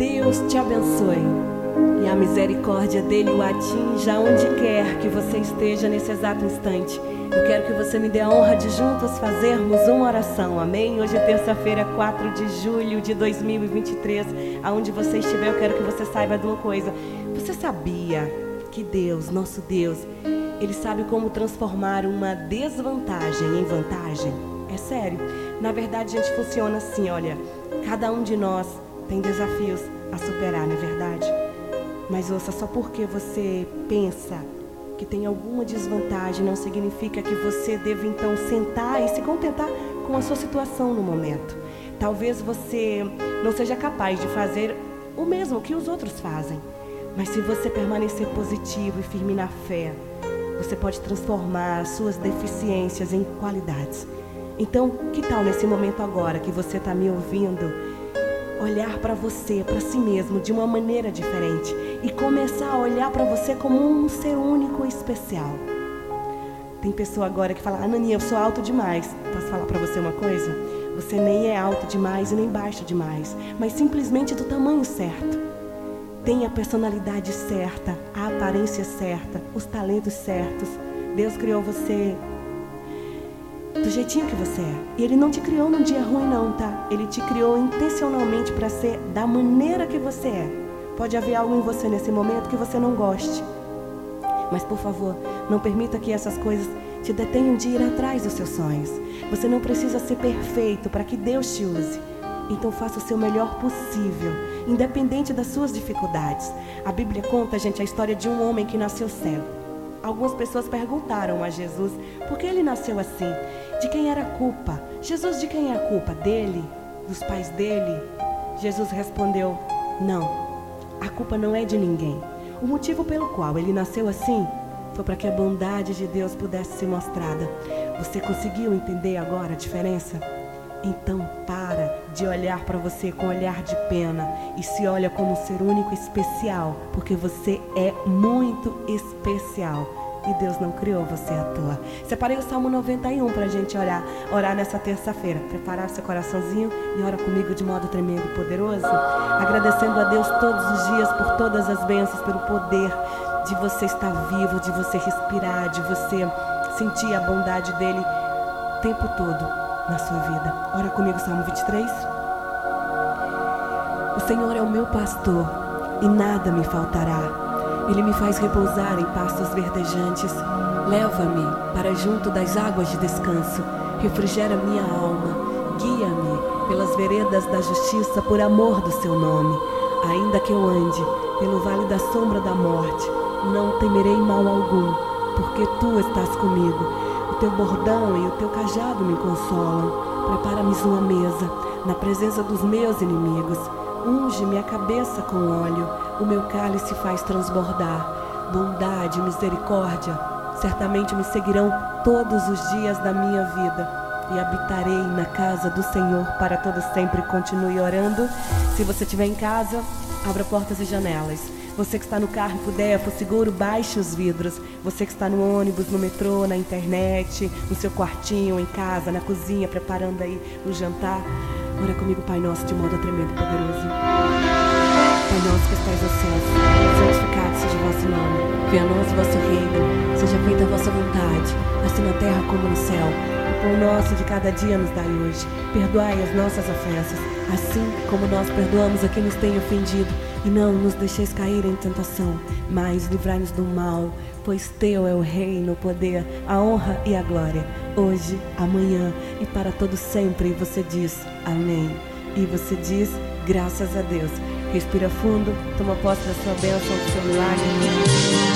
Deus te abençoe e a misericórdia dele o atinja onde quer que você esteja nesse exato instante. Eu quero que você me dê a honra de juntos fazermos uma oração, amém? Hoje é terça-feira, 4 de julho de 2023. Aonde você estiver, eu quero que você saiba de uma coisa. Você sabia que Deus, nosso Deus, Ele sabe como transformar uma desvantagem em vantagem? É sério. Na verdade, a gente funciona assim, olha. Cada um de nós tem desafios a superar, não é verdade? Mas ouça, só porque você pensa que tem alguma desvantagem não significa que você deve então sentar e se contentar com a sua situação no momento. Talvez você não seja capaz de fazer o mesmo que os outros fazem. Mas se você permanecer positivo e firme na fé, você pode transformar as suas deficiências em qualidades. Então, que tal nesse momento agora que você está me ouvindo? Olhar para você, para si mesmo, de uma maneira diferente e começar a olhar para você como um ser único e especial. Tem pessoa agora que fala: Anania, eu sou alto demais. Posso falar para você uma coisa? Você nem é alto demais e nem baixo demais, mas simplesmente do tamanho certo. Tem a personalidade certa, a aparência certa, os talentos certos. Deus criou você do jeitinho que você é. E ele não te criou num dia ruim, não, tá? Ele te criou intencionalmente para ser da maneira que você é. Pode haver algo em você nesse momento que você não goste. Mas, por favor, não permita que essas coisas te detenham de ir atrás dos seus sonhos. Você não precisa ser perfeito para que Deus te use. Então faça o seu melhor possível, independente das suas dificuldades. A Bíblia conta, gente, a história de um homem que nasceu cego. Algumas pessoas perguntaram a Jesus por que ele nasceu assim, de quem era a culpa. Jesus, de quem é a culpa? Dele? Dos pais dele? Jesus respondeu: Não, a culpa não é de ninguém. O motivo pelo qual ele nasceu assim foi para que a bondade de Deus pudesse ser mostrada. Você conseguiu entender agora a diferença? Então para de olhar para você com olhar de pena e se olha como um ser único e especial, porque você é muito especial. E Deus não criou você à toa. Separei o Salmo 91 para a gente orar, orar nessa terça-feira. Preparar seu coraçãozinho e ora comigo de modo tremendo e poderoso. Agradecendo a Deus todos os dias por todas as bênçãos, pelo poder de você estar vivo, de você respirar, de você sentir a bondade dele o tempo todo na sua vida. Ora comigo, Salmo 23. O Senhor é o meu pastor e nada me faltará. Ele me faz repousar em pastos verdejantes. Leva-me para junto das águas de descanso. Refrigera minha alma. Guia-me pelas veredas da justiça por amor do seu nome. Ainda que eu ande pelo vale da sombra da morte, não temerei mal algum, porque tu estás comigo teu bordão e o teu cajado me consolam. Prepara-me uma mesa na presença dos meus inimigos. Unge minha cabeça com óleo, o meu cálice faz transbordar. Bondade e misericórdia certamente me seguirão todos os dias da minha vida e habitarei na casa do Senhor para todo sempre. Continue orando. Se você estiver em casa, abra portas e janelas. Você que está no carro e puder, for seguro, baixe os vidros. Você que está no ônibus, no metrô, na internet, no seu quartinho, em casa, na cozinha, preparando aí o jantar. Ora comigo, Pai Nosso, de modo tremendo e poderoso. Pai Nosso que estais aos céus, santificado seja o vosso nome. Venha a nós o vosso reino, seja feita a vossa vontade, assim na terra como no céu. O pão nosso de cada dia nos dai hoje. Perdoai as nossas ofensas, assim como nós perdoamos a quem nos tem ofendido e não nos deixeis cair em tentação, mas livrai-nos do mal, pois teu é o reino, o poder, a honra e a glória, hoje, amanhã e para todo sempre. Você diz amém. E você diz graças a Deus. Respira fundo, toma posse da sua bênção, do seu milagre.